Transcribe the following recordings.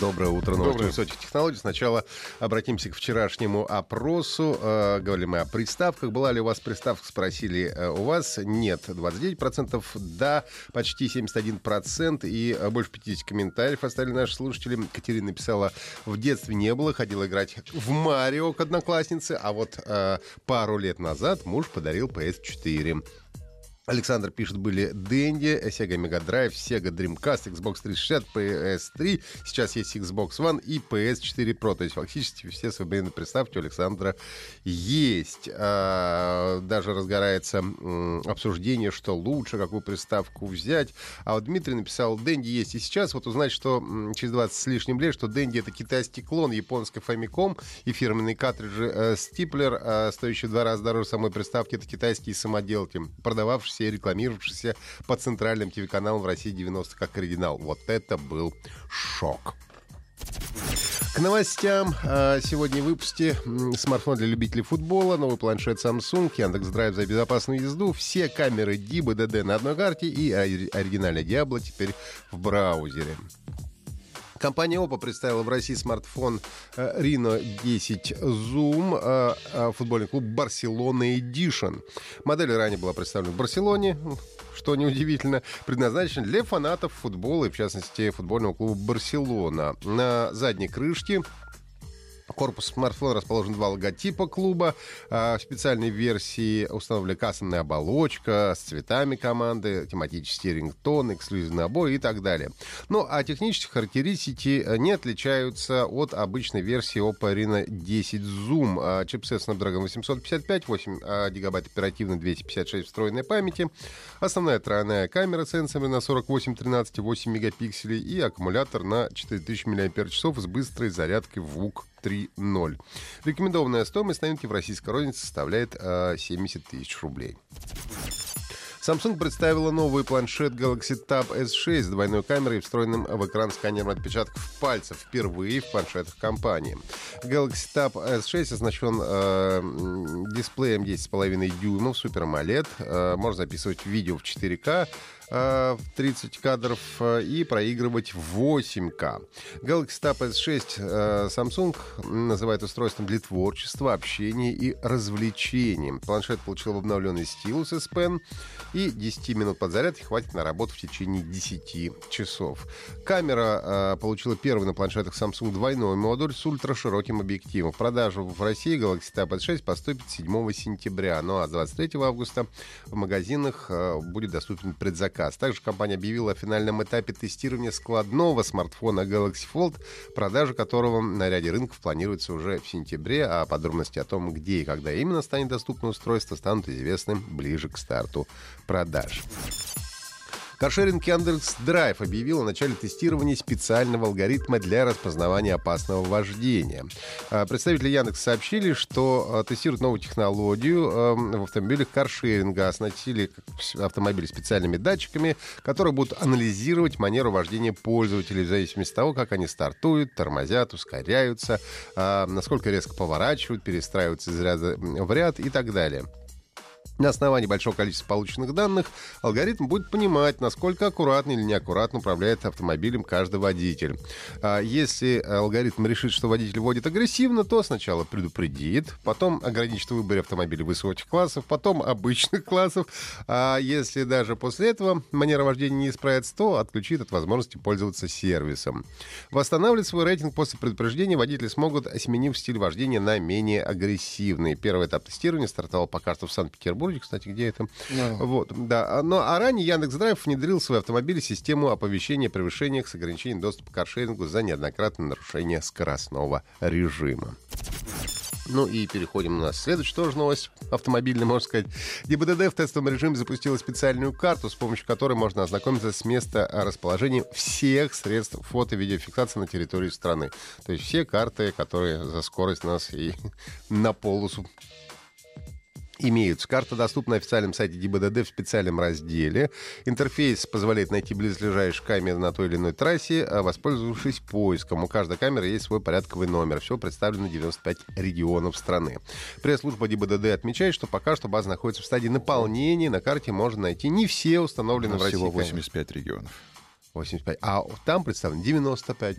Доброе утро. Новости высоких технологий. Сначала обратимся к вчерашнему опросу. Э, говорили мы о приставках. Была ли у вас приставка? Спросили э, у вас. Нет. 29%. Да. Почти 71%. И э, больше 50 комментариев оставили наши слушатели. Катерина написала, в детстве не было. Ходила играть в Марио к однокласснице. А вот э, пару лет назад муж подарил PS4. Александр пишет, были Dendy, Sega Mega Drive, Sega Dreamcast, Xbox 360, PS3, сейчас есть Xbox One и PS4 Pro. То есть фактически все современные приставки у Александра есть. А, даже разгорается обсуждение, что лучше, какую приставку взять. А вот Дмитрий написал, Dendy есть и сейчас. Вот узнать, что через 20 с лишним лет, что Dendy это китайский клон японской Famicom и фирменные картриджи э, Stipler, э, стоящие в два раза дороже самой приставки, это китайские самоделки, продававшиеся все рекламировавшийся по центральным телеканалам в России 90 как оригинал. Вот это был шок. К новостям. А, сегодня в выпуске смартфон для любителей футбола, новый планшет Samsung, Яндекс Драйв за безопасную езду, все камеры DD на одной карте и оригинальный Diablo теперь в браузере. Компания Oppo представила в России смартфон э, Reno 10 Zoom, э, э, футбольный клуб Barcelona Edition. Модель ранее была представлена в Барселоне, что неудивительно, предназначен для фанатов футбола и, в частности, футбольного клуба «Барселона». На задней крышке Корпус смартфона расположен два логотипа клуба. А, в специальной версии установлена кассовая оболочка с цветами команды, тематический рингтон, эксклюзивный обои и так далее. Ну, а технические характеристики э, не отличаются от обычной версии Oppo Reno 10 Zoom. А, чипсет Snapdragon 855, 8 а, гигабайт оперативной, 256 встроенной памяти. Основная тройная камера с сенсорами на 48, 13 и 8 мегапикселей и аккумулятор на 4000 мАч с быстрой зарядкой в ВУК 3.0. Рекомендованная стоимость новинки в российской рознице составляет э, 70 тысяч рублей. Samsung представила новый планшет Galaxy Tab S6 с двойной камерой и встроенным в экран сканером отпечатков пальцев впервые в планшетах компании. Galaxy Tab S6 оснащен э, дисплеем 10,5 дюймов Super AMOLED. Э, можно записывать видео в 4К в 30 кадров э, и проигрывать в 8К. Galaxy Tab S6 э, Samsung называет устройством для творчества, общения и развлечений. Планшет получил обновленный стилус S Pen и 10 минут подзарядки хватит на работу в течение 10 часов. Камера э, получила первый на планшетах Samsung двойной модуль с ультрашироким объективом. В продажу в России Galaxy Tab S6 поступит 7 сентября, ну а 23 августа в магазинах будет доступен предзаказ заказ. Также компания объявила о финальном этапе тестирования складного смартфона Galaxy Fold, продажа которого на ряде рынков планируется уже в сентябре, а подробности о том, где и когда именно станет доступно устройство, станут известны ближе к старту продаж. Каршеринг Яндекс Драйв объявил о начале тестирования специального алгоритма для распознавания опасного вождения. А, представители Яндекс сообщили, что а, тестируют новую технологию а, в автомобилях каршеринга, оснастили автомобили специальными датчиками, которые будут анализировать манеру вождения пользователей в зависимости от того, как они стартуют, тормозят, ускоряются, насколько резко поворачивают, перестраиваются из ряда в ряд и так далее. На основании большого количества полученных данных алгоритм будет понимать, насколько аккуратно или неаккуратно управляет автомобилем каждый водитель. А если алгоритм решит, что водитель водит агрессивно, то сначала предупредит, потом ограничит в выборе автомобилей высоких классов, потом обычных классов. А если даже после этого манера вождения не исправится, то отключит от возможности пользоваться сервисом. Восстанавливать свой рейтинг после предупреждения водители смогут, сменив стиль вождения на менее агрессивный. Первый этап тестирования стартовал пока что в Санкт-Петербурге Петербурге, кстати, где это. No. Вот, да. Но а ранее Яндекс Драйв внедрил в свои автомобили систему оповещения о превышениях с ограничением доступа к каршерингу за неоднократное нарушение скоростного режима. Ну и переходим на следующую тоже новость автомобильная, можно сказать. ГИБДД в тестовом режиме запустила специальную карту, с помощью которой можно ознакомиться с места расположения всех средств фото- и видеофиксации на территории страны. То есть все карты, которые за скорость нас и на полосу имеются. Карта доступна на официальном сайте ГИБДД в специальном разделе. Интерфейс позволяет найти близлежащие камеры на той или иной трассе, а воспользовавшись поиском. У каждой камеры есть свой порядковый номер. Всего представлено 95 регионов страны. Пресс-служба ГИБДД отмечает, что пока что база находится в стадии наполнения. На карте можно найти не все установленные в России Всего 85 регионов. 85. А там представлено 95.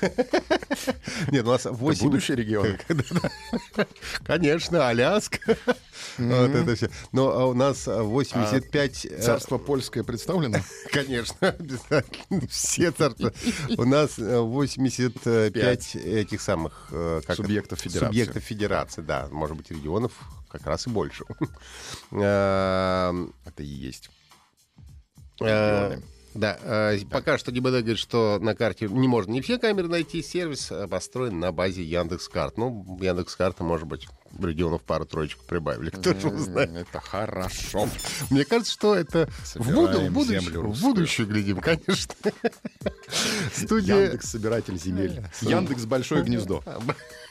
Нет, у нас 8... будущий регион. Конечно, Аляска. Вот это все. Но а у нас 85... А царство польское представлено? Конечно, обязательно. Все царства. У нас 85 этих самых... Э, субъектов федерации. Субъектов федерации, да. Может быть, регионов как раз и больше. Это и есть. Регионы. Да, э, пока что ГИБДД говорит, что на карте не можно не все камеры найти. Сервис э, построен на базе Яндекс.Карт. Ну, Яндекс.Карта, может быть, регионов пару-троечку прибавили. Кто же узнает. Это хорошо. Мне кажется, что это в, буду, в, будущее, в будущее глядим, конечно. Студия... Яндекс собиратель земель. Яндекс большое гнездо.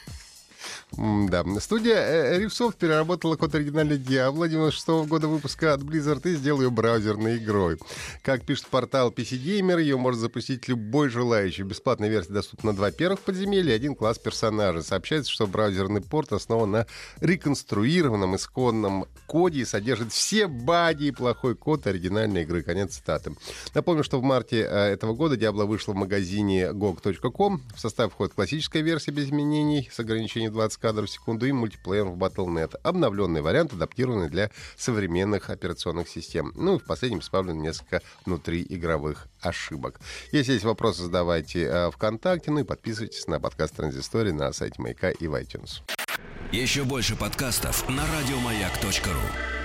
Да. Студия э, Рифсофт переработала код оригинальный Diablo 96 -го года выпуска от Blizzard и сделала ее браузерной игрой. Как пишет портал PC Gamer, ее может запустить любой желающий. Бесплатная версия доступна на два первых подземелья и один класс персонажа. Сообщается, что браузерный порт основан на реконструированном исконном коде и содержит все бади и плохой код оригинальной игры. Конец цитаты. Напомню, что в марте э, этого года Diablo вышла в магазине GOG.com. В состав входит классическая версия без изменений с ограничением 20 кадров в секунду и мультиплеер в Battle.net. Обновленный вариант, адаптированный для современных операционных систем. Ну и в последнем исправлено несколько внутриигровых ошибок. Если есть вопросы, задавайте э, ВКонтакте, ну и подписывайтесь на подкаст Транзистории на сайте Маяка и в iTunes. Еще больше подкастов на радиомаяк.ру